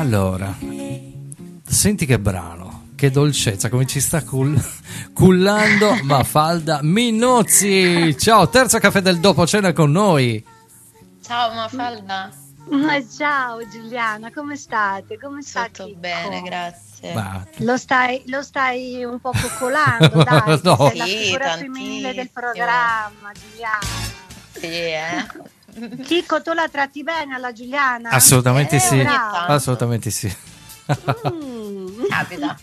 Allora, senti che brano, che dolcezza, come ci sta cull- cullando Mafalda Minuzzi. Ciao, terzo caffè del dopo cena con noi. Ciao Mafalda, Ma ciao Giuliana, come state? Come sta tutto bene, grazie. Ma Lo stai, lo stai un po' coccolando, dai, No. sei la Sì, figura femminile del programma, Giuliana. Sì, eh? Chicco, tu la tratti bene alla Giuliana? assolutamente Eh, sì. Assolutamente sì. Mm. Capita.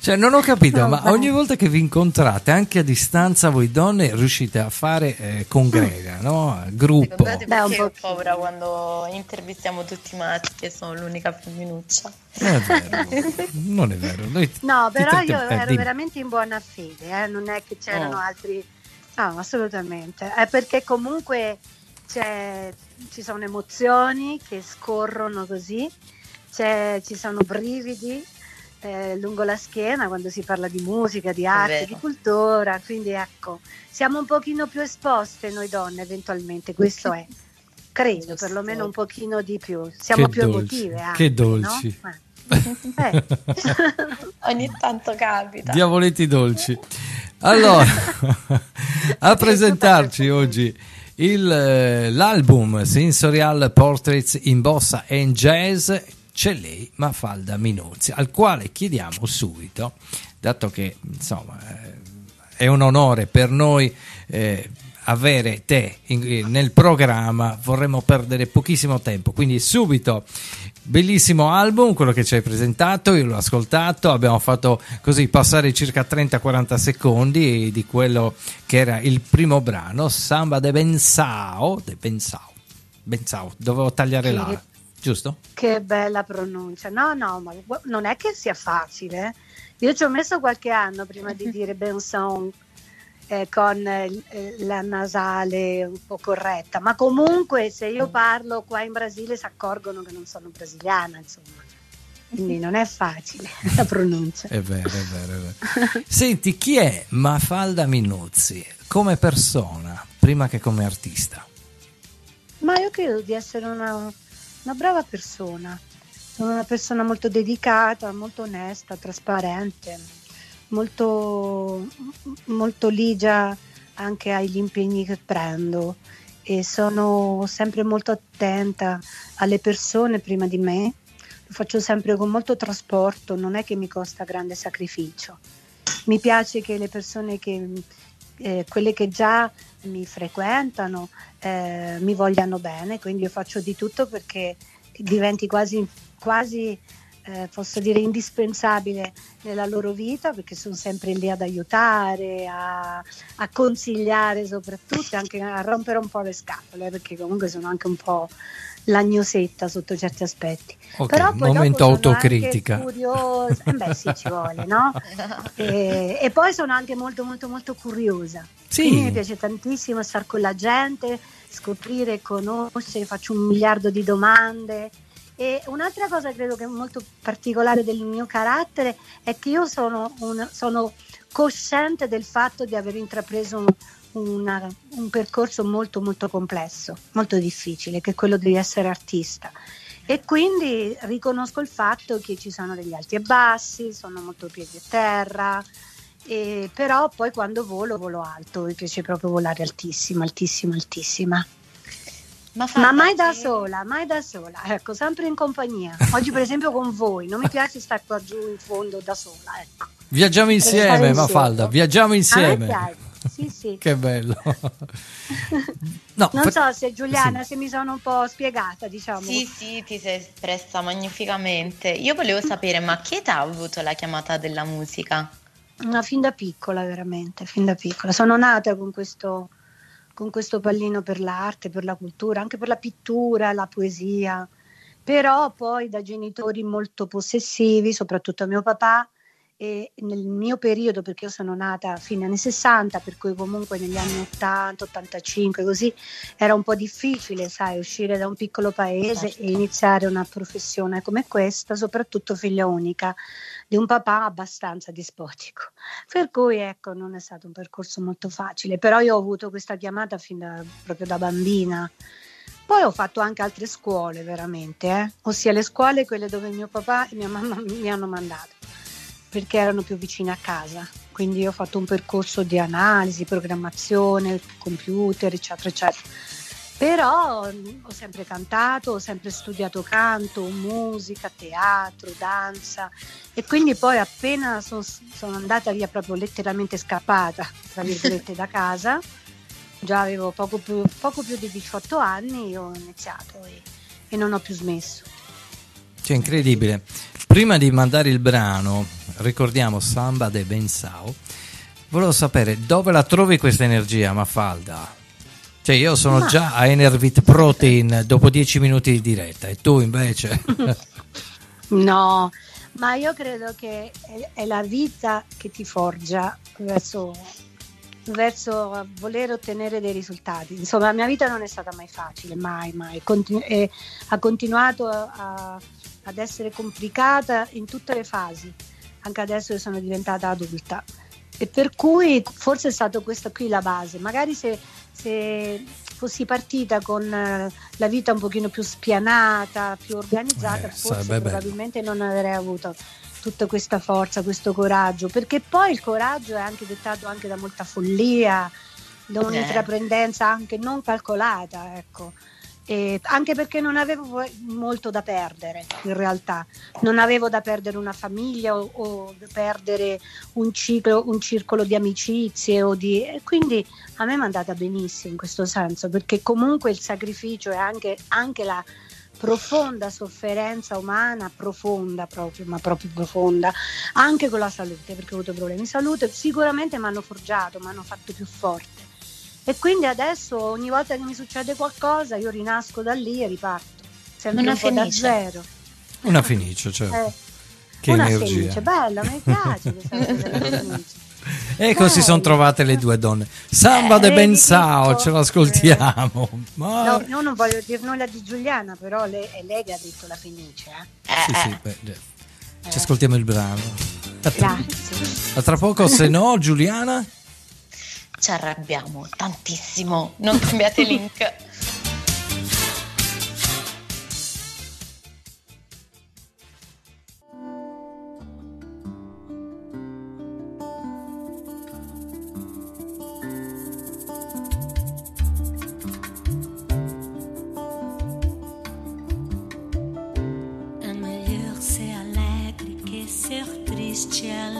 Cioè, non ho capito, ma ogni volta che vi incontrate, anche a distanza, voi donne riuscite a fare eh, congrega, no? Gruppo. Beh, un perché ho po' paura quando intervistiamo tutti i maschi e sono l'unica femminuccia. Non è vero, non è vero. Noi No, però io eh, ero dimmi. veramente in buona fede, eh, non è che c'erano Oh. altri... No, assolutamente. È perché comunque c'è- ci sono emozioni che scorrono così, c'è- ci sono brividi eh, lungo la schiena quando si parla di musica, di arte, di cultura, quindi ecco, siamo un pochino più esposte noi donne eventualmente, questo è. Credo, perlomeno un pochino di più. Siamo Che più dolci, emotive anche, che dolci. no? Eh. Ogni tanto capita. Diavoletti dolci. Allora, a presentarci oggi il, eh, l'album Sensorial Portraits in Bossa and Jazz c'è lei, Mafalda Minuzzi, al quale chiediamo subito, dato che insomma eh, è un onore per noi eh, avere te in- nel programma, vorremmo perdere pochissimo tempo, quindi subito Bellissimo album, quello che ci hai presentato, io l'ho ascoltato, abbiamo fatto così passare circa 30-40 secondi di quello che era il primo brano, Samba de Bensao, de Bensao, Bensao, dovevo tagliare la, giusto? Che bella pronuncia. No, no, ma non è che sia facile. Io ci ho messo qualche anno prima di dire Benson eh, con eh, la nasale un po' corretta, ma comunque se io parlo qua in Brasile si accorgono che non sono brasiliana, insomma. Quindi non è facile la pronuncia. È vero, è vero, è vero. Senti, chi è Mafalda Minuzzi come persona, prima che come artista? Ma io credo di essere una, una brava persona. Sono una persona molto dedicata, molto onesta, trasparente, molto, molto ligia anche agli impegni che prendo e sono sempre molto attenta alle persone prima di me. Lo faccio sempre con molto trasporto, non è che mi costa grande sacrificio. Mi piace che le persone che eh, quelle che già mi frequentano eh, mi vogliano bene, quindi io faccio di tutto perché diventi quasi, quasi eh, posso dire indispensabile nella loro vita perché sono sempre lì ad aiutare, a, a consigliare soprattutto, anche a rompere un po' le scatole perché comunque sono anche un po' lagnosetta sotto certi aspetti. Ok, Però poi momento dopo sono autocritica. Anche curiosa, eh beh sì ci vuole, no? E, e poi sono anche molto molto molto curiosa. Sì. Quindi mi piace tantissimo stare con la gente, scoprire, conoscere, faccio un miliardo di domande. E un'altra cosa credo che è molto particolare del mio carattere è che io sono, un- sono cosciente del fatto di aver intrapreso un, una- un percorso molto molto complesso, molto difficile, che è quello di essere artista. E quindi riconosco il fatto che ci sono degli alti e bassi, sono molto piedi a terra, e però poi quando volo volo alto, mi piace proprio volare altissima, altissima, altissima. Ma, Ma mai da sola, mai da sola, ecco, sempre in compagnia. Oggi per esempio con voi, non mi piace stare qua giù in fondo da sola, ecco. Viaggiamo insieme, insieme. Mafalda, viaggiamo insieme. sì, sì. Che bello. No, non fa- so se Giuliana, sì. se mi sono un po' spiegata, diciamo. Sì, sì, ti sei espressa magnificamente. Io volevo sapere, ma a che età ha avuto la chiamata della musica? Ma fin da piccola, veramente, fin da piccola. Sono nata con questo, con questo pallino per l'arte, per la cultura, anche per la pittura, la poesia. Però poi da genitori molto possessivi, soprattutto mio papà, e nel mio periodo, perché io sono nata a fine anni 60, per cui comunque negli anni 80, 85, così era un po' difficile, sai, uscire da un piccolo paese Certo. e iniziare una professione come questa, soprattutto figlia unica di un papà abbastanza dispotico. Per cui ecco, non è stato un percorso molto facile, però io ho avuto questa chiamata fin da, proprio da bambina. Poi ho fatto anche altre scuole veramente, eh? ossia le scuole quelle dove mio papà e mia mamma mi hanno mandato, perché erano più vicine a casa. Quindi ho fatto un percorso di analisi, programmazione, computer, eccetera, eccetera. Però mh, ho sempre cantato, ho sempre studiato canto, musica, teatro, danza e quindi poi appena son- sono andata via proprio letteralmente scappata, tra virgolette, da casa, già avevo poco più, poco più di 18 anni, ho iniziato e, e non ho più smesso. Cioè, incredibile. Prima di mandare il brano, ricordiamo Samba de Bensao. Volevo sapere dove la trovi questa energia, Mafalda? Cioè, io sono Ma- già a Enervit Protein dopo 10 minuti di diretta e tu invece. No, ma io credo che è, la vita che ti forgia verso, verso voler ottenere dei risultati. Insomma, la mia vita non è stata mai facile, mai, mai. Continu- ha continuato a- ad essere complicata in tutte le fasi, anche adesso che sono diventata adulta. E per cui forse è stata questa qui la base. Magari se, se fossi partita con eh, la vita un pochino più spianata, più organizzata, Eh, forse sarebbe bello. probabilmente non avrei avuto tutta questa forza, questo coraggio, perché poi il coraggio è anche dettato anche da molta follia, da Eh. un'intraprendenza anche non calcolata, ecco. E anche perché non avevo molto da perdere in realtà, non avevo da perdere una famiglia o, o da perdere un ciclo, un circolo di amicizie o di... quindi a me è andata benissimo in questo senso, perché comunque il sacrificio e anche, anche la profonda sofferenza umana, profonda proprio, ma proprio profonda, anche con la salute, perché ho avuto problemi di salute, sicuramente mi hanno forgiato, mi hanno fatto più forte. E quindi adesso ogni volta che mi succede qualcosa io rinasco da lì e riparto, sempre Una un po' da fenice. zero. Una fenice, certo. Eh, che una energia. fenice, bella, mi piace fenice. Ecco si sono Dai. trovate le due donne. Samba de Eh, vedi Bensao, ce l'ascoltiamo. Ma... No, io non voglio dire nulla di Giuliana, però lei, è lei che ha detto la fenice. Eh? Sì, sì, beh, eh, ci ascoltiamo il brano. Grazie. A tra poco, se no, Giuliana. Ci arrabbiamo tantissimo. Non cambiate link. Alegre que ser triste.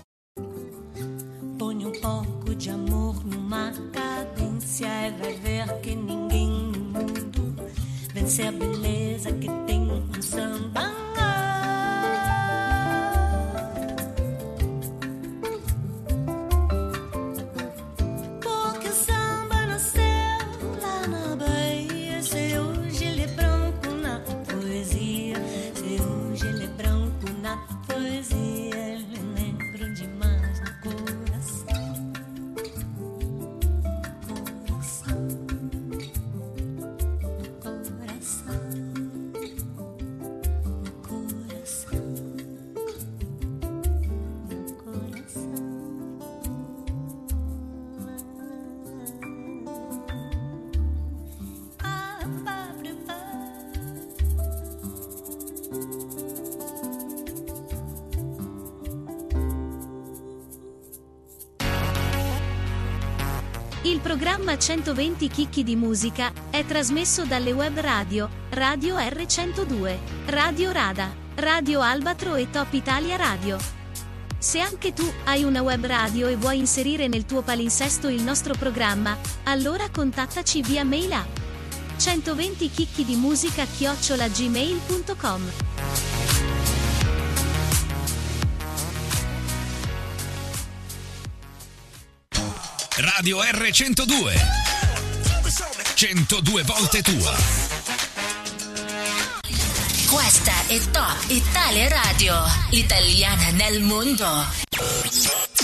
Vence a beleza que tem um programma 120 chicchi di musica è trasmesso dalle web radio, Radio R102, Radio Rada, Radio Albatro e Top Italia Radio. Se anche tu hai una web radio e vuoi inserire nel tuo palinsesto il nostro programma, allora contattaci via mail a 120 chicchi di musica chiocciolagmail.com. Radio R102 102 volte tua Questa è Top Italia Radio, l'italiana nel mondo.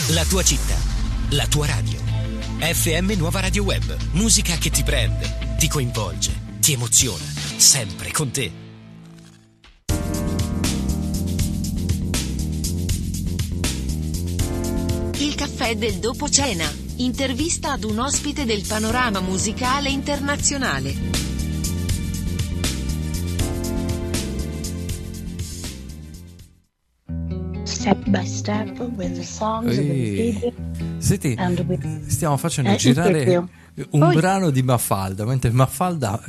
La tua città, la tua radio. FM Nuova Radio Web. Musica che ti prende, ti coinvolge, ti emoziona. Sempre con te. Il caffè del dopo cena. Intervista ad un ospite del panorama musicale internazionale. step by step with the songs with the Ehi. Senti, stiamo facendo Eh, girare un Poi- brano di Mafalda, mentre Mafalda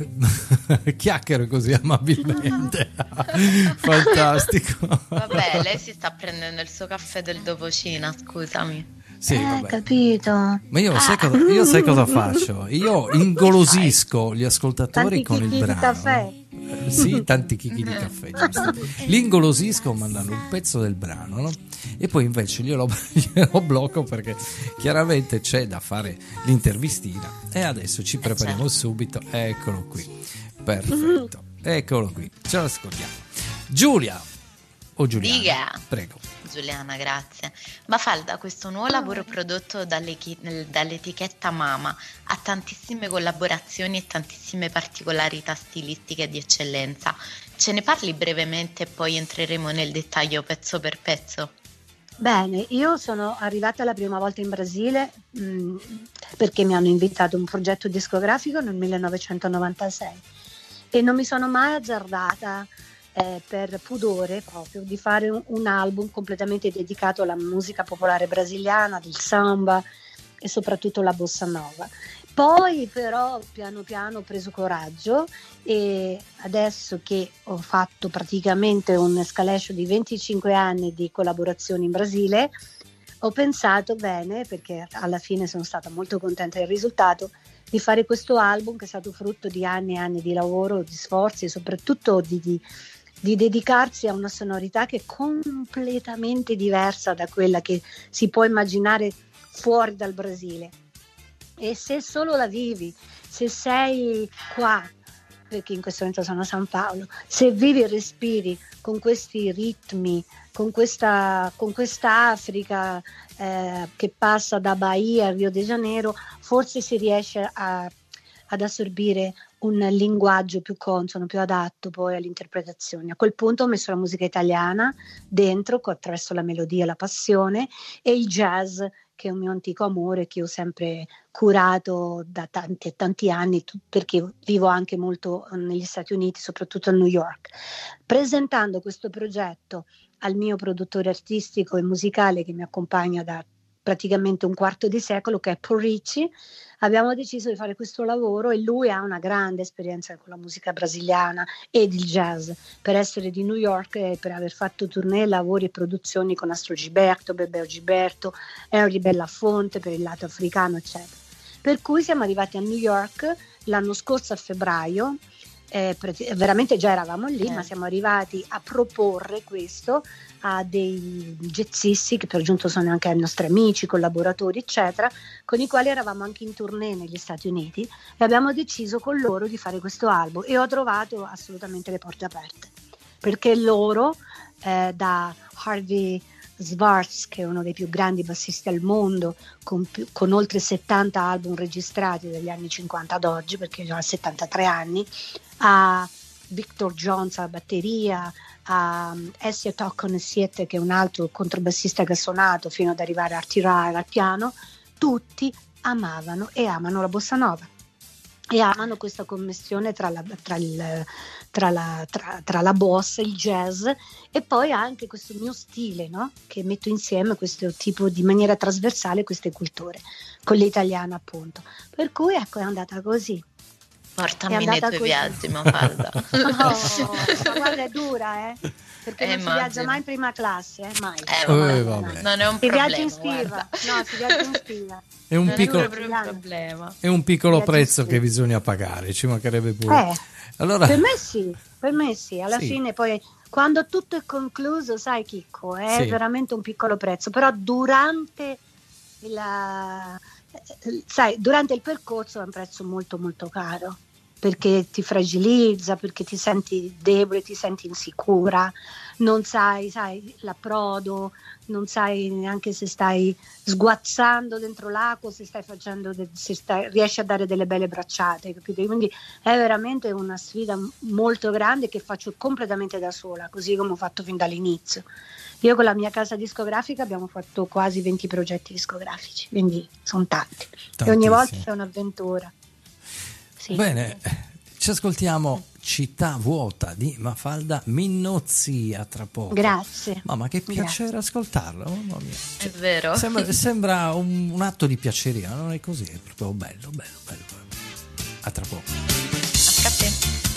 chiacchiera così amabilmente. Fantastico. Vabbè, lei si sta prendendo il suo caffè del dopo cena, scusami. Sì, eh, vabbè. capito. Ma io sai, Ah. cosa, io sai cosa faccio? Io ingolosisco gli ascoltatori Tanti con il chicchi di brano. caffè. Eh, Sì, tanti chicchi di caffè, giusto. Li ingolosisco mandando un pezzo del brano, no? E poi invece glielo, glielo blocco perché chiaramente c'è da fare l'intervistina. E adesso ci prepariamo subito. Eccolo qui. Perfetto. Eccolo qui. Ce l'ascoltiamo. Giulia o Giuliana? Diga. Prego. Giuliana, grazie. Mafalda, questo nuovo lavoro prodotto dall'etichetta Mama ha tantissime collaborazioni e tantissime particolarità stilistiche di eccellenza. Ce ne parli brevemente e poi entreremo nel dettaglio pezzo per pezzo? Bene, io sono arrivata la prima volta in Brasile mh, perché mi hanno invitato a un progetto discografico nel 1996 e non mi sono mai azzardata eh, per pudore proprio di fare un, un album completamente dedicato alla musica popolare brasiliana, del samba e soprattutto la bossa nova. Poi però piano piano ho preso coraggio e adesso che ho fatto praticamente un'escalation di 25 anni di collaborazione in Brasile, ho pensato bene, perché alla fine sono stata molto contenta del risultato, di fare questo album che è stato frutto di anni e anni di lavoro, di sforzi e soprattutto di, di, di dedicarsi a una sonorità che è completamente diversa da quella che si può immaginare fuori dal Brasile. E se solo la vivi, se sei qua, perché in questo momento sono a San Paolo, se vivi e respiri con questi ritmi, con questa, con questa Africa eh, che passa da Bahia a Rio de Janeiro, forse si riesce a, ad assorbire un linguaggio più consono, più adatto poi all'interpretazione. A quel punto ho messo la musica italiana dentro attraverso la melodia la passione e il jazz che è un mio antico amore che ho sempre curato da tanti e tanti anni perché vivo anche molto negli Stati Uniti, soprattutto a New York. Presentando questo progetto al mio produttore artistico e musicale che mi accompagna da praticamente un quarto di secolo, che è Paul Ricci, abbiamo deciso di fare questo lavoro e lui ha una grande esperienza con la musica brasiliana ed il jazz, per essere di New York e per aver fatto tournée, lavori e produzioni con Astro Gilberto, Bebeo Gilberto, Henry Bellafonte per il lato africano, eccetera. Per cui siamo arrivati a New York l'anno scorso a febbraio eh, veramente già eravamo lì, eh. ma siamo arrivati a proporre questo a dei jazzisti che per giunto sono anche nostri amici, collaboratori, eccetera, con i quali eravamo anche in tournée negli Stati Uniti e abbiamo deciso con loro di fare questo album e ho trovato assolutamente le porte aperte perché loro eh, da Harvey Svarts, che è uno dei più grandi bassisti al mondo, con, più, con, oltre 70 album registrati dagli anni 50 ad oggi, perché ha 73 anni, a Victor Jones alla batteria, a Essia Toccon Siete, che è un altro controbassista che ha suonato fino ad arrivare a tirare al piano, tutti amavano e amano la bossa nova. E amano questa commissione tra la, tra, il, tra, la, tra, tra la, boss, il jazz e poi anche questo mio stile no? che metto insieme questo tipo di maniera trasversale queste culture con l'italiana appunto. Per cui ecco è andata così Portami nei tuoi così. viaggi, Mafalda. no, ma guarda, è dura, eh? Perché eh, non immagino. si viaggia mai in prima classe, eh? mai. Eh, eh, vabbè. Non è un si problema. viaggia in stiva. No, si viaggia in stiva. È un, piccolo, è un problema. È un piccolo prezzo che bisogna pagare, ci mancherebbe pure. Eh, allora... Per me sì, per me sì. Alla sì. fine poi quando tutto è concluso, sai Chicco, è sì. veramente un piccolo prezzo, però durante la, sai, durante il percorso è un prezzo molto molto caro perché ti fragilizza, perché ti senti debole, ti senti insicura, non sai, sai l'approdo, non sai neanche se stai sguazzando dentro l'acqua, se stai facendo, se stai, riesci a dare delle belle bracciate, capito? Quindi è veramente una sfida molto grande che faccio completamente da sola, così come ho fatto fin dall'inizio. Io con la mia casa discografica abbiamo fatto quasi 20 progetti discografici, quindi sono tanti. Tantissimi. E ogni volta è un'avventura. Sì. Bene, ci ascoltiamo Città vuota di Mafalda Minnozzi a tra poco. Grazie. Mamma, che piacere Grazie. ascoltarla. Mamma mia. Cioè, è vero. Sembra, sembra un, un, atto di piaceria, non è così, è proprio bello, bello, bello. A tra poco. A te.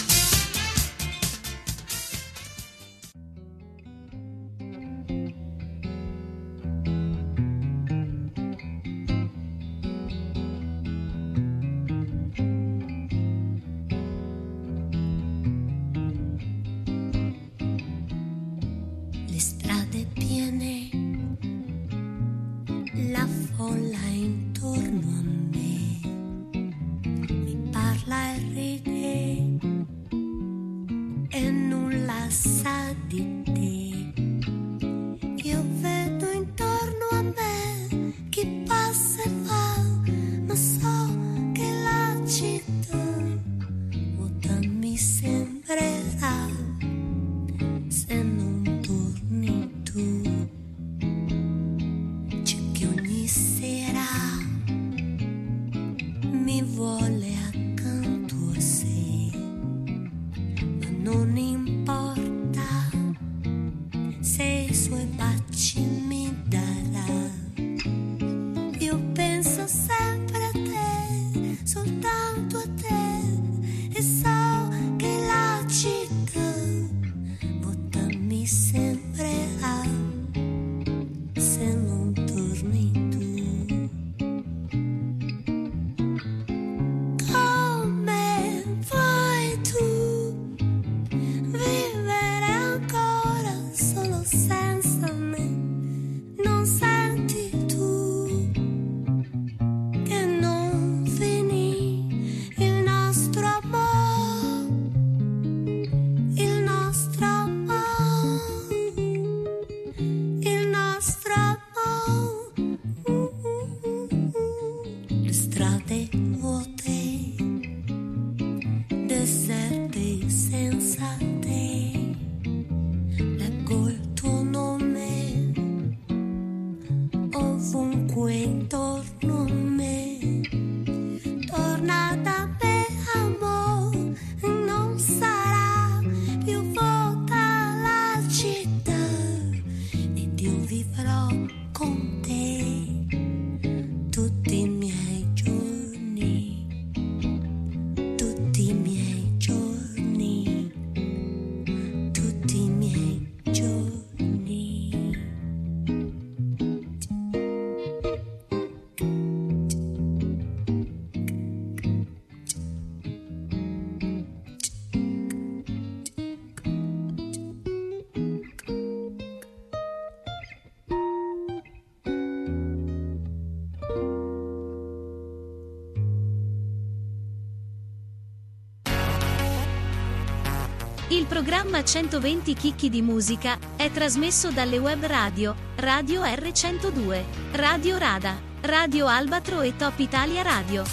Programma 120 chicchi di musica è trasmesso dalle web radio, Radio R102, Radio Rada, Radio Albatro e Top Italia Radio.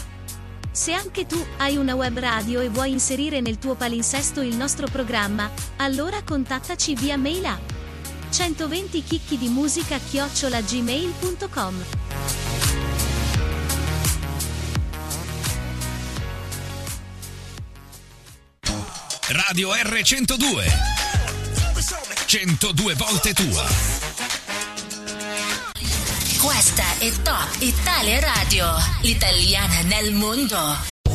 Se anche tu hai una web radio e vuoi inserire nel tuo palinsesto il nostro programma, allora contattaci via mail a 120 chicchi di musica chiocciola Radio R102. 102 volte tua. Questa è Top Italia Radio, l'italiana nel mondo.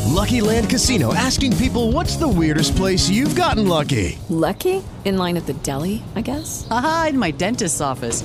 Lucky Land Casino asking people what's the weirdest place you've gotten lucky? Lucky? In line at the deli, I guess? Aha, in my dentist's office.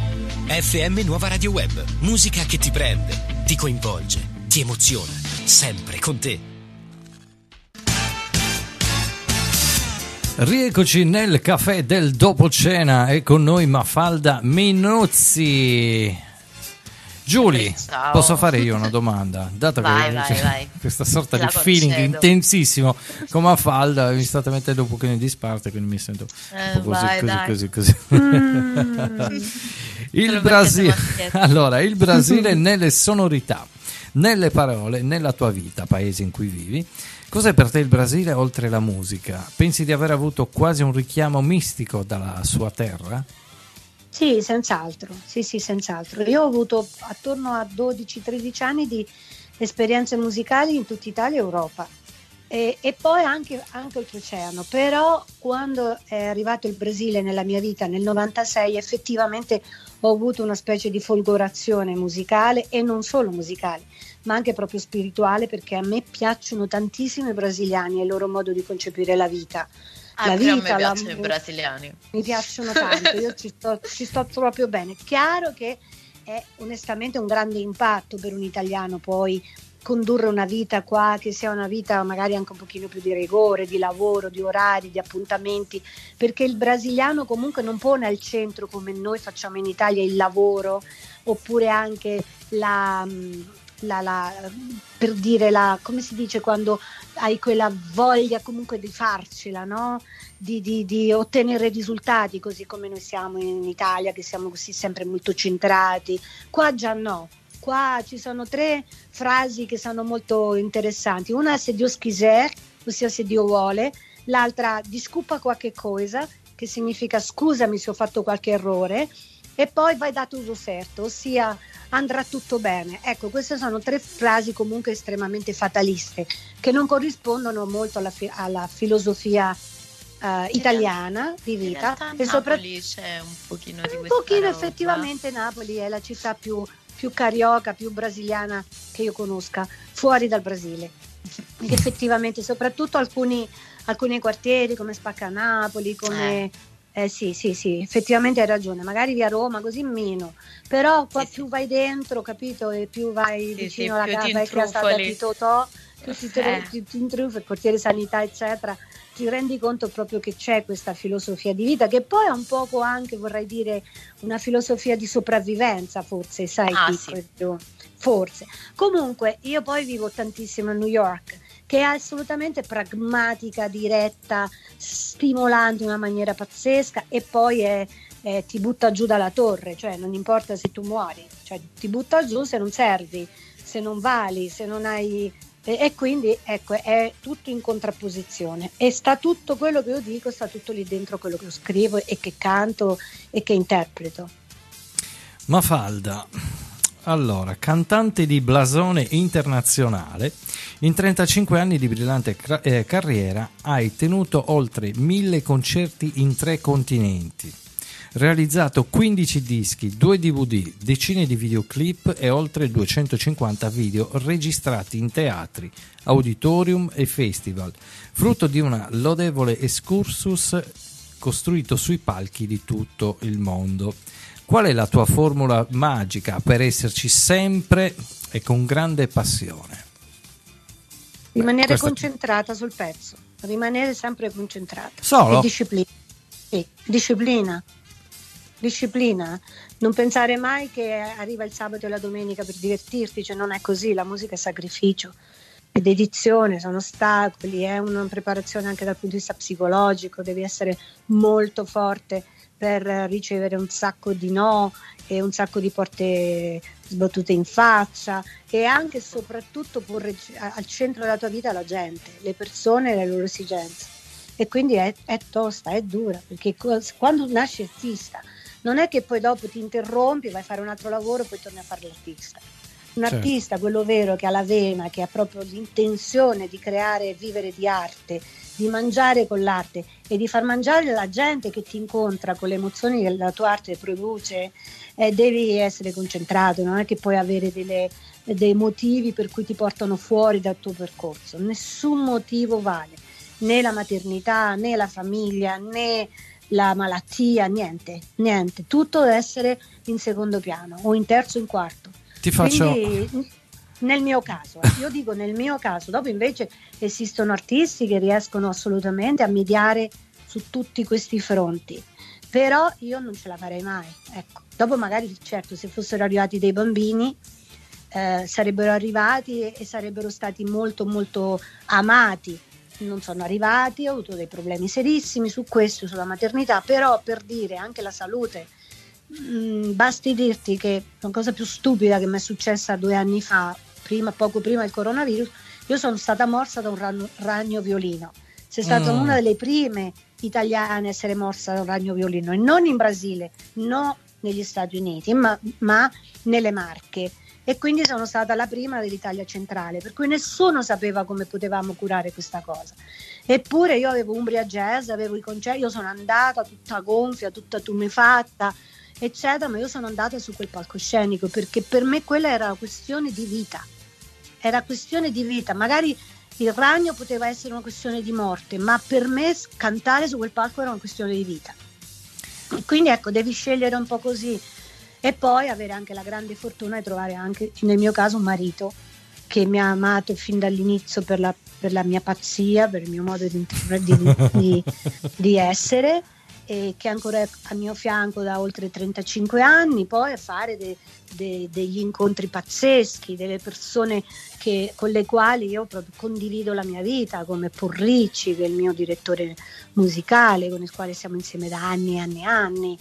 FM Nuova Radio Web. Musica che ti prende, ti coinvolge, ti emoziona. Sempre con te. Rieccoci nel caffè del dopo cena e con noi Mafalda Minuzzi. Giulia, Ciao. posso fare io una domanda? Dato Vai, che vai, vai. questa sorta Te di feeling concedo. intensissimo con Mafalda, mi state mettendo un pochino in disparte, quindi mi sento Eh, un po' così, vai, così, dai. così, così. Mm. Il Brasile, allora, il Brasile nelle sonorità, nelle parole, nella tua vita, paese in cui vivi. Cos'è per te il Brasile oltre la musica? Pensi di aver avuto quasi un richiamo mistico dalla sua terra? Sì, senz'altro, sì, sì, senz'altro. Io ho avuto attorno a 12-13 anni di esperienze musicali in tutta Italia e Europa e, e poi anche, anche oltreoceano, però quando è arrivato il Brasile nella mia vita nel 96 effettivamente ho avuto una specie di folgorazione musicale e non solo musicale, ma anche proprio spirituale perché a me piacciono tantissimo i brasiliani e il loro modo di concepire la vita. La pure a me vita, piacciono la- i brasiliani. mi piacciono tanto, io ci sto, ci sto proprio bene. Chiaro che è onestamente un grande impatto per un italiano poi condurre una vita qua che sia una vita magari anche un pochino più di rigore, di lavoro, di orari, di appuntamenti, perché il brasiliano comunque non pone al centro come noi facciamo in Italia il lavoro oppure anche la, mm, la- la- per dire la, come si dice quando hai quella voglia comunque di farcela, no? di, di- di ottenere risultati così come noi siamo in Italia, che siamo così sempre molto centrati. Qua già no. Qua ci sono tre frasi che sono molto interessanti. Una è se Dio quiser, ossia se Dio vuole, l'altra disculpa qualche cosa, che significa scusami se ho fatto qualche errore, e poi vai da tutto certo, ossia andrà tutto bene. Ecco, queste sono tre frasi comunque estremamente fataliste, che non corrispondono molto alla, fi- alla filosofia eh, italiana di vita e soprattutto Napoli c'è un pochino di un pochino roba. effettivamente Napoli è la città più, più carioca, più brasiliana che io conosca, fuori dal Brasile. Perché effettivamente, soprattutto alcuni, alcuni quartieri come Spacca Napoli, come... eh, sì, sì, sì, effettivamente hai ragione, magari via Roma così meno, però qua più vai dentro, capito, e più vai Sì, vicino sì, alla casa vecchia di Totò, più ti, Eh. ti, ti intrufi, il quartiere sanità, eccetera, ti rendi conto proprio che c'è questa filosofia di vita, che poi è un poco anche, vorrei dire, una filosofia di sopravvivenza, forse, sai, Ah, sì. forse. Comunque, io poi vivo tantissimo a New York, che è assolutamente pragmatica, diretta, stimolante in una maniera pazzesca e poi è- è- ti butta giù dalla torre, cioè non importa se tu muori, cioè ti butta giù se non servi, se non vali, se non hai... E, e quindi ecco, è tutto in contrapposizione e sta tutto quello che io dico, sta tutto lì dentro quello che io scrivo e che canto e che interpreto. Mafalda, allora, cantante di blasone internazionale, in 35 anni di brillante eh, carriera hai tenuto oltre mille concerti in tre continenti, realizzato 15 dischi, 2 DVD, decine di videoclip e oltre 250 video registrati in teatri, auditorium e festival, frutto di una lodevole excursus costruito sui palchi di tutto il mondo. Qual è la tua formula magica per esserci sempre e con grande passione? Rimanere questa- concentrata sul pezzo, rimanere sempre concentrata. Solo? E disciplina. Sì, disciplina. Disciplina. Non pensare mai che arriva il sabato e la domenica per divertirti, cioè non è così, la musica è sacrificio, è dedizione, sono ostacoli, è una preparazione anche dal punto di vista psicologico, devi essere molto forte per ricevere un sacco di no e un sacco di porte sbattute in faccia e anche e soprattutto porre al centro della tua vita la gente, le persone e le loro esigenze. E quindi è, è tosta, è dura, perché quando nasci artista non è che poi dopo ti interrompi, vai a fare un altro lavoro e poi torni a fare l'artista. Un Certo. artista, quello vero, che ha la vena, che ha proprio l'intenzione di creare e vivere di arte, di mangiare con l'arte e di far mangiare la gente che ti incontra con le emozioni che la tua arte produce, eh, devi essere concentrato, non è che puoi avere delle- dei motivi per cui ti portano fuori dal tuo percorso. Nessun motivo vale, né la maternità, né la famiglia, né la malattia, niente, niente. Tutto deve essere in secondo piano o in terzo o in quarto. Ti faccio- Quindi, nel mio caso, io dico nel mio caso, dopo invece esistono artisti che riescono assolutamente a mediare su tutti questi fronti, però io non ce la farei mai. Ecco. Dopo magari certo se fossero arrivati dei bambini eh, sarebbero arrivati e, e sarebbero stati molto molto amati. Non sono arrivati, ho avuto dei problemi serissimi su questo, sulla maternità, però per dire anche la salute, Mm, basti dirti che una cosa più stupida che mi è successa due anni fa, prima, poco prima del coronavirus, io sono stata morsa da un ragno, ragno violino. Sei stata Mm. una delle prime italiana essere morsa da un ragno violino e non in Brasile, non negli Stati Uniti, ma, ma nelle Marche e quindi sono stata la prima dell'Italia centrale, per cui nessuno sapeva come potevamo curare questa cosa. Eppure io avevo Umbria Jazz, avevo i concerti, io sono andata tutta gonfia, tutta tumefatta, eccetera, ma io sono andata su quel palcoscenico perché per me quella era una questione di vita. Era questione di vita, magari il ragno poteva essere una questione di morte, ma per me cantare su quel palco era una questione di vita. Quindi ecco, devi scegliere un po' così e poi avere anche la grande fortuna di trovare anche, nel mio caso, un marito che mi ha amato fin dall'inizio per la, per la mia pazzia, per il mio modo di, di, di, di essere e che è ancora a mio fianco da oltre 35 anni, poi a fare de, de, degli incontri pazzeschi, delle persone che, con le quali io proprio condivido la mia vita, come Porricci, che è il mio direttore musicale, con il quale siamo insieme da anni e anni e anni.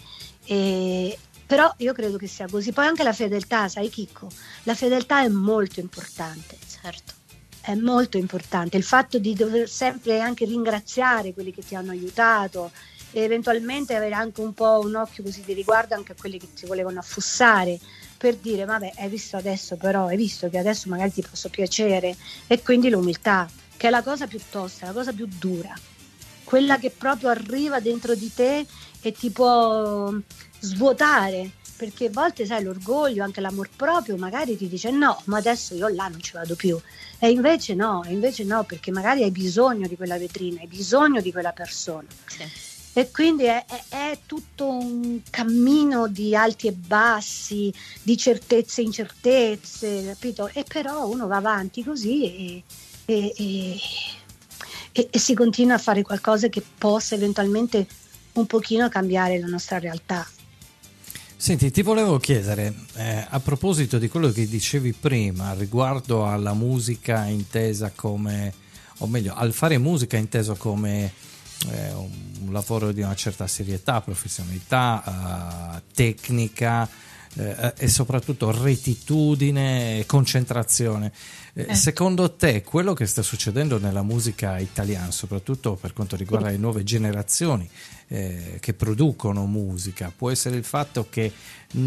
Però io credo che sia così. Poi anche la fedeltà, sai Chicco, la fedeltà è molto importante. Certo. È molto importante il fatto di dover sempre anche ringraziare quelli che ti hanno aiutato e eventualmente avere anche un po' un occhio così di riguardo anche a quelli che ti volevano affussare per dire vabbè hai visto adesso però hai visto che adesso magari ti posso piacere e quindi l'umiltà che è la cosa più tosta, la cosa più dura quella che proprio arriva dentro di te e ti può svuotare perché a volte sai l'orgoglio, anche l'amor proprio magari ti dice no, ma adesso io là non ci vado più e invece no, e invece no perché magari hai bisogno di quella vetrina, hai bisogno di quella persona Sì. e quindi è, è- è tutto un cammino di alti e bassi, di certezze e incertezze, capito? E però uno va avanti così e, e- e- e- e si continua a fare qualcosa che possa eventualmente un pochino cambiare la nostra realtà. Senti, ti volevo chiedere, eh, a proposito di quello che dicevi prima riguardo alla musica intesa come, o meglio, al fare musica inteso come eh, un lavoro di una certa serietà, professionalità, eh, tecnica eh, e soprattutto rettitudine e concentrazione. Eh, Eh. Secondo te quello che sta succedendo nella musica italiana, soprattutto per quanto riguarda le nuove generazioni eh, che producono musica, può essere il fatto che mh,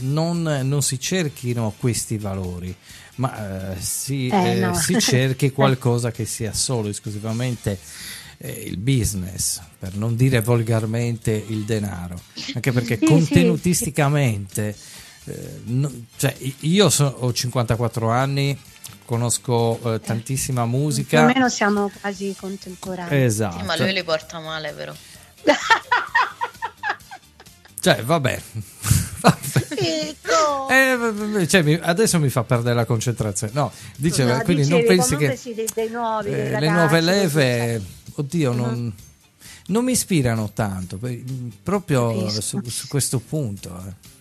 non, non si cerchino questi valori, ma eh, si, Eh, eh, no. si cerchi qualcosa che sia solo esclusivamente eh, il business, per non dire volgarmente il denaro, anche perché Sì, sì, contenutisticamente, eh, no- cioè, io so- ho 54 anni, conosco eh, tantissima Più o musica. meno siamo quasi contemporanei. Esatto. Sì, ma lui li porta male, però. Cioè, vabbè. Eh, cioè, adesso mi fa perdere la concentrazione. No, diceva, No, quindi dicevi, non pensi che dei, dei nuovi, eh, le ragazzi, nuove così, leve, oddio, non, non mi ispirano tanto, per- proprio su, su questo punto. eh.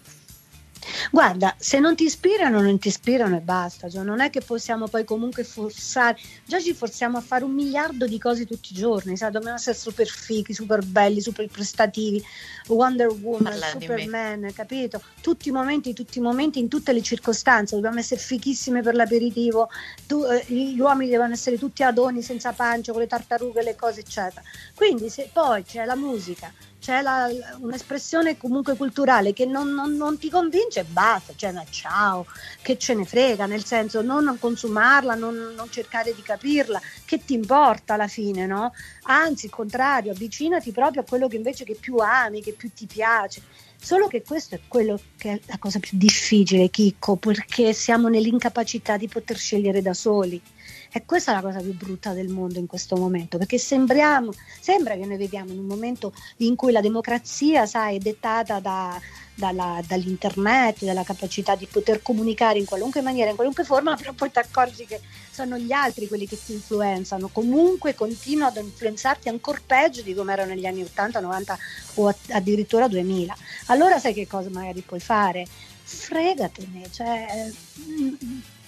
Guarda, se non ti ispirano, non ti ispirano e basta. Cioè, non è che possiamo poi comunque forzare. Già ci forziamo a fare un miliardo di cose tutti i giorni. Sai? Dobbiamo essere super fighi, super belli, super prestativi. Wonder Woman, di Superman, capito? Tutti i momenti, tutti i momenti, in tutte le circostanze. Dobbiamo essere fighissime per l'aperitivo. Tu- eh, gli uomini devono essere tutti adoni, senza pancia, con le tartarughe, le cose, eccetera. Quindi, se poi c'è la musica, c'è la- un'espressione comunque culturale che non, non- non ti convince, basta, cioè ma ciao, che ce ne frega, nel senso non consumarla, non, non cercare di capirla, che ti importa alla fine, no? Anzi, il contrario, avvicinati proprio a quello che invece che più ami, che più ti piace. Solo che questo è quello che è la cosa più difficile, Chicco, perché siamo nell'incapacità di poter scegliere da soli. E questa è la cosa più brutta del mondo in questo momento, perché sembriamo, sembra che noi viviamo in un momento in cui la democrazia, sai, è dettata da- dalla- dall'internet, dalla capacità di poter comunicare in qualunque maniera, in qualunque forma, però poi ti accorgi che sono gli altri quelli che ti influenzano, comunque continuano ad influenzarti ancora peggio di come erano negli anni 80, 90 o addirittura 2000. Allora sai che cosa magari puoi fare? Fregatene, cioè mm,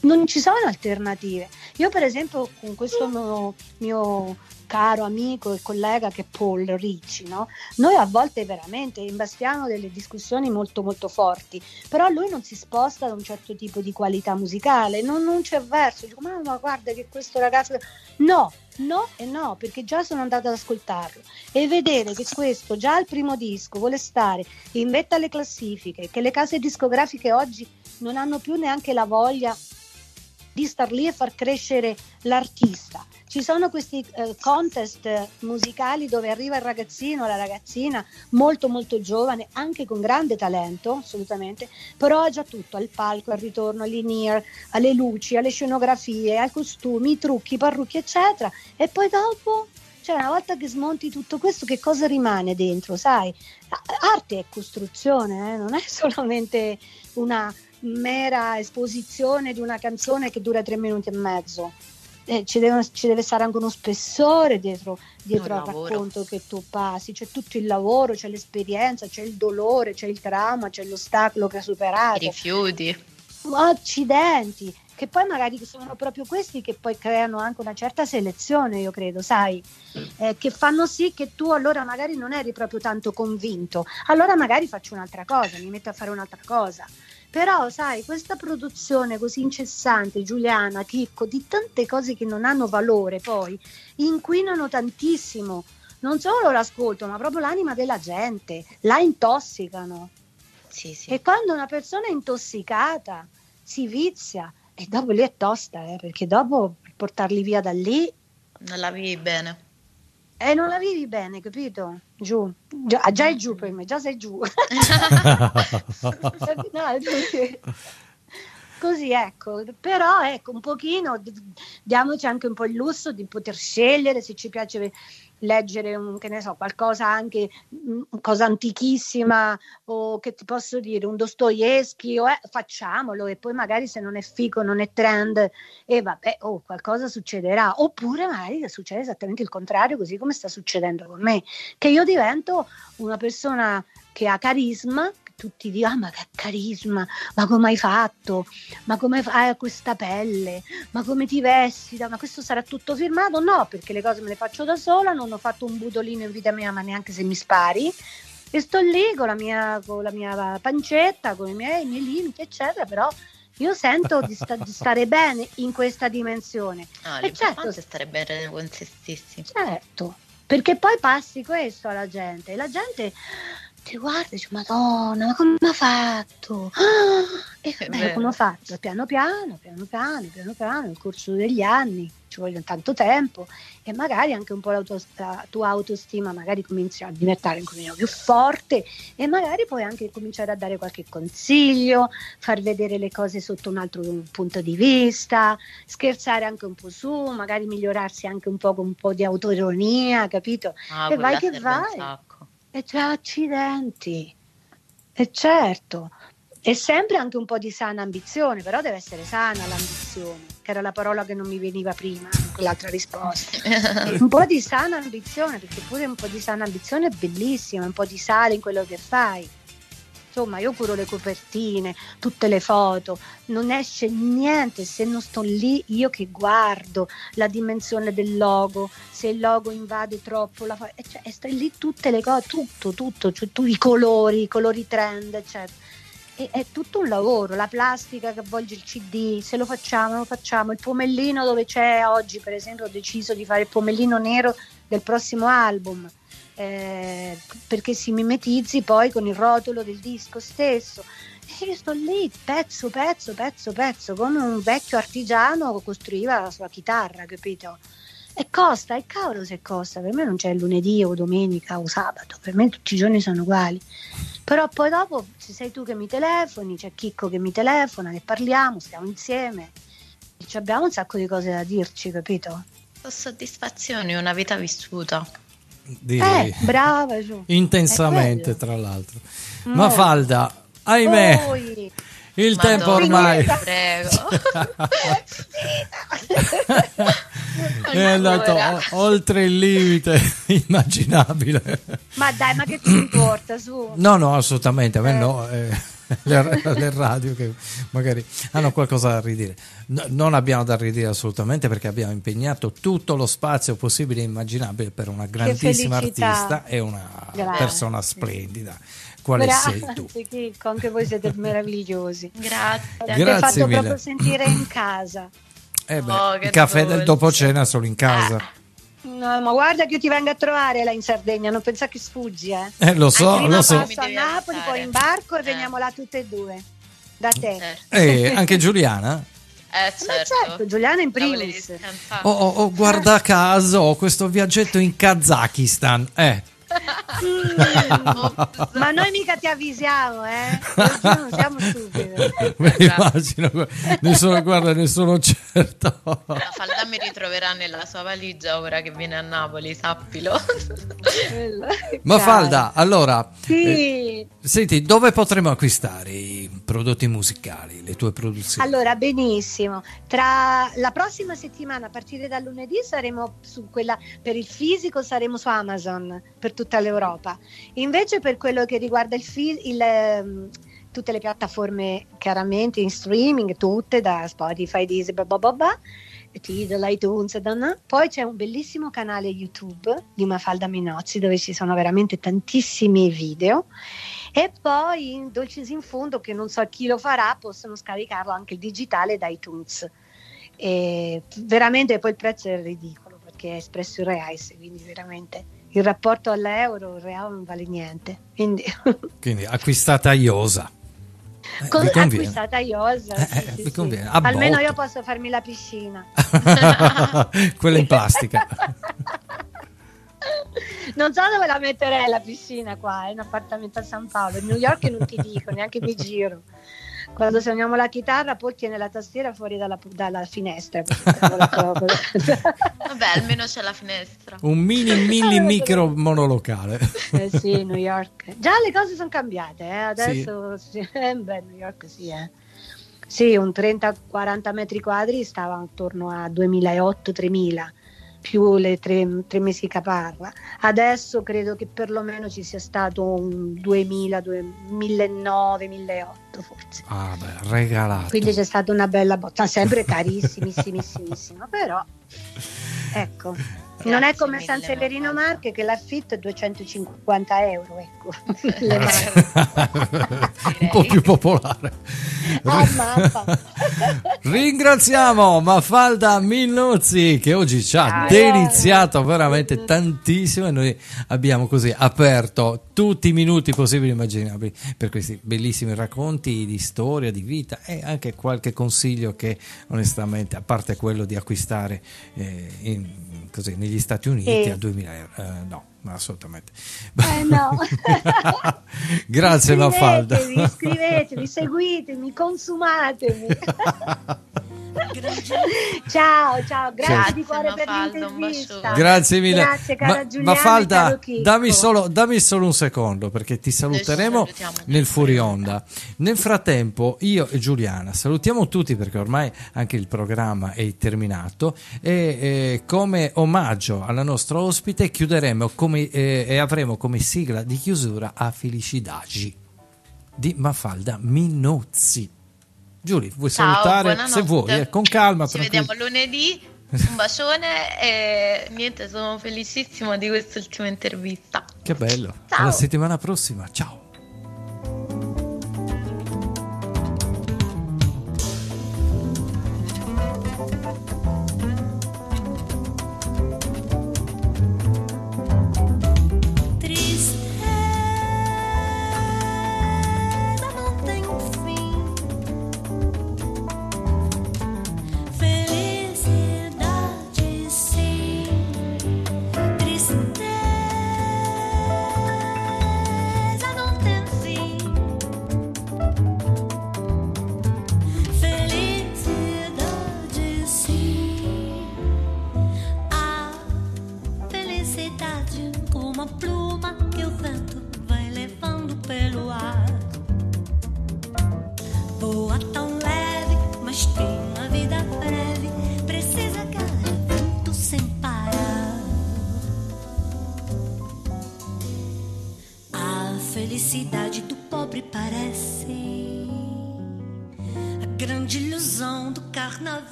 non ci sono alternative. Io per esempio con questo mio, mio caro amico e collega che è Paul Ricci, no? noi a volte veramente imbastiamo delle discussioni molto molto forti, però lui non si sposta da un certo tipo di qualità musicale, non, non c'è verso, dico ma, ma guarda che questo ragazzo... No, no e no, perché già sono andata ad ascoltarlo e vedere che questo già al primo disco vuole stare in vetta alle classifiche, che le case discografiche oggi non hanno più neanche la voglia di star lì e far crescere l'artista. Ci sono questi eh, contest musicali dove arriva il ragazzino o la ragazzina molto molto giovane, anche con grande talento, assolutamente, però ha già tutto, al palco, al ritorno, all'in-ear, alle luci, alle scenografie, ai costumi, i trucchi, i parrucchi, eccetera. E poi dopo cioè, una volta che smonti tutto questo, che cosa rimane dentro? Sai, arte è costruzione, eh? non è solamente una mera esposizione di una canzone che dura tre minuti e mezzo eh, ci, deve, ci, deve, stare anche uno spessore dietro, dietro al racconto che tu passi, c'è tutto il lavoro, c'è l'esperienza, c'è il dolore, c'è il trauma, c'è l'ostacolo che ha superato. I rifiuti. Accidenti, che poi magari sono proprio questi che poi creano anche una certa selezione, io credo, sai, eh, che fanno sì che tu allora magari non eri proprio tanto convinto, allora magari faccio un'altra cosa, mi metto a fare un'altra cosa. Però, sai, questa produzione così incessante, Giuliana, Chicco, di tante cose che non hanno valore poi, inquinano tantissimo. Non solo l'ascolto, ma proprio l'anima della gente, la intossicano. Sì, sì. E quando una persona è intossicata si vizia, e dopo lì è tosta, eh, perché dopo portarli via da lì... Non la vivi bene. E non la vivi bene, capito? Giù, già, già è giù per me, già sei giù. così ecco, però ecco un pochino diamoci anche un po' il lusso di poter scegliere se ci piace leggere un, che ne so, qualcosa anche, una mm, cosa antichissima o che ti posso dire, un Dostoevsky, o, eh, facciamolo e poi magari se non è fico, non è trend, e eh, vabbè, oh, qualcosa succederà. Oppure magari succede esattamente il contrario, così come sta succedendo con me, che io divento una persona che ha carisma, tutti dicono, ah, ma che carisma, ma come hai fatto, ma come fai questa pelle, ma come ti vesti, ma questo sarà tutto firmato? No, perché le cose me le faccio da sola, non ho fatto un budolino in vita mia, ma neanche se mi spari. E sto lì con la mia, con la mia pancetta, con i miei, i miei limiti, eccetera, però io sento di, sta, di, stare bene in questa dimensione. Ah, e certo, è stare bene con se stessi. Certo, perché poi passi questo alla gente e la gente ti guarda e dici madonna ma come ha fatto? Ah! e beh, come ho fatto? Piano piano piano piano piano piano nel corso degli anni ci vogliono tanto tempo e magari anche un po' la tua autostima magari cominci a diventare un pochino più forte e magari puoi anche cominciare a dare qualche consiglio far vedere le cose sotto un altro punto di vista scherzare anche un po' su magari migliorarsi anche un po' con un po' di autoironia capito? Ah, e vai che vai e c'è accidenti. E certo, e sempre anche un po' di sana ambizione, però deve essere sana l'ambizione, che era la parola che non mi veniva prima quell'altra risposta. un po' di sana ambizione, perché pure un po' di sana ambizione è bellissima, un po' di sale in quello che fai insomma io curo le copertine, tutte le foto, non esce niente se non sto lì io che guardo la dimensione del logo, se il logo invade troppo la fa- cioè, stai lì tutte le cose, tutto, tutto, cioè, tu, i colori, i colori trend, eccetera. E, è tutto un lavoro, la plastica che avvolge il CD, se lo facciamo, lo facciamo, il pomellino dove c'è oggi, per esempio, ho deciso di fare il pomellino nero del prossimo album eh, perché si mimetizzi poi con il rotolo del disco stesso. E io sto lì pezzo, pezzo, pezzo, pezzo, come un vecchio artigiano costruiva la sua chitarra, capito? E costa, e cavolo se costa, per me non c'è lunedì o domenica o sabato, per me tutti i giorni sono uguali. Però poi dopo, se sei tu che mi telefoni, c'è Chicco che mi telefona, ne parliamo, stiamo insieme, e abbiamo un sacco di cose da dirci, capito? Soddisfazioni, una vita vissuta. Direi. Eh, brava giù. Intensamente, tra l'altro. Mm. Ma Falda, ahimè. Poi. Il Madonna, tempo ormai prego. è andato oltre il limite immaginabile. Ma dai, ma che ci importa su? No, no, assolutamente, a me no. Eh. Le, le radio che magari hanno qualcosa da ridire. No, non abbiamo da ridire assolutamente perché abbiamo impegnato tutto lo spazio possibile e immaginabile per una grandissima artista e una Grazie. persona splendida. Quale sei tu? Grazie, Chicco, anche voi siete meravigliosi. Grazie. Mi Grazie avete fatto mille. proprio sentire in casa. Eh beh, Oh, il caffè del dolce. dopo cena solo in casa. No, ma guarda che io ti vengo a trovare là in Sardegna, non pensa che sfuggi, eh. Eh, lo so, Prima lo so. passo a Napoli, poi in barco e veniamo là tutte e due. Da te. Eh, anche Giuliana? Eh, Ma certo, Giuliana in primis. Oh, oh, oh, guarda caso, ho questo viaggetto in Kazakistan. Eh, Ma noi mica ti avvisiamo, eh. Non siamo stupidi. me immagino. Ne sono, guarda, ne sono certo. La falda mi ritroverà nella sua valigia ora che viene a Napoli, sappilo. Ma Falda, allora, Sì. eh, senti, dove potremo acquistare i prodotti musicali, le tue produzioni? Allora, benissimo. Tra la prossima settimana, a partire da lunedì, saremo su quella per il fisico, saremo su Amazon per tutta l'Europa. Invece, per quello che riguarda il, fi- il, ehm, tutte le piattaforme, chiaramente in streaming, tutte da Spotify, Deezer, blah blah blah, blah, Tidal, iTunes, da- na. poi c'è un bellissimo canale YouTube di Mafalda Minozzi dove ci sono veramente tantissimi video e poi in Dolces in Fondo che non so chi lo farà possono scaricarlo anche il digitale da iTunes e veramente poi il prezzo è ridicolo perché è espresso in reais quindi veramente il rapporto all'euro il reale non vale niente quindi Quindi acquistata Iosa. Eh, con- vi conviene. acquistata Iosa Eh, sì, eh, sì, sì. almeno io posso farmi la piscina Quella in plastica. non so dove la metterei la piscina qua è un appartamento a San Paolo in New York non ti dico neanche mi giro quando suoniamo la chitarra poi tiene la tastiera fuori dalla, dalla finestra. Vabbè, almeno c'è la finestra. Un mini, mini, micro monolocale. Eh sì, New York. Già le cose sono cambiate, eh. adesso sì. eh, beh, New York sì. Eh. Sì, un 30-40 metri quadri stava attorno a 2008-3000, più le tre, tre mesi caparra. Adesso credo che perlomeno ci sia stato un 2000, 2009, 2008 forse. Ah, beh, regalato. Quindi c'è stata una bella botta, sempre carissimissimo, però ecco. Non è come San Severino Marche che l'affitto è 250 euro, ecco. Un po' più popolare. Ah. Ringraziamo Mafalda Minnuzzi che oggi ci ha deliziato veramente tantissimo e noi abbiamo così aperto tutti i minuti possibili e immaginabili per questi bellissimi racconti di storia, di vita e anche qualche consiglio che onestamente, a parte quello di acquistare eh, in- così, negli Stati Uniti Sì. a 2000 euro, eh, no, assolutamente. Eh no. Grazie Mafalda. Iscrivetevi, iscrivetevi, seguitemi, consumatemi. ciao, ciao, grazie Ciao. di cuore per Mafalda, un l'intervista. Grazie mille. Grazie cara Ma, Giuliana ma Falda, caro Chicco. dammi solo, dammi solo un secondo perché ti saluteremo nel fuori onda. Nel frattempo, io e Giuliana salutiamo tutti perché ormai anche il programma è terminato e eh, come omaggio alla nostra ospite chiuderemo come, eh, e avremo come sigla di chiusura a Felicidagi di Mafalda Minozzi. Giulia, vuoi Ciao, salutare? Se vuoi, eh, con calma. Ci tranquillo. vediamo lunedì. Un bacione e niente, sono felicissima di quest'ultima intervista. Che bello. Ciao. Alla settimana prossima. Ciao.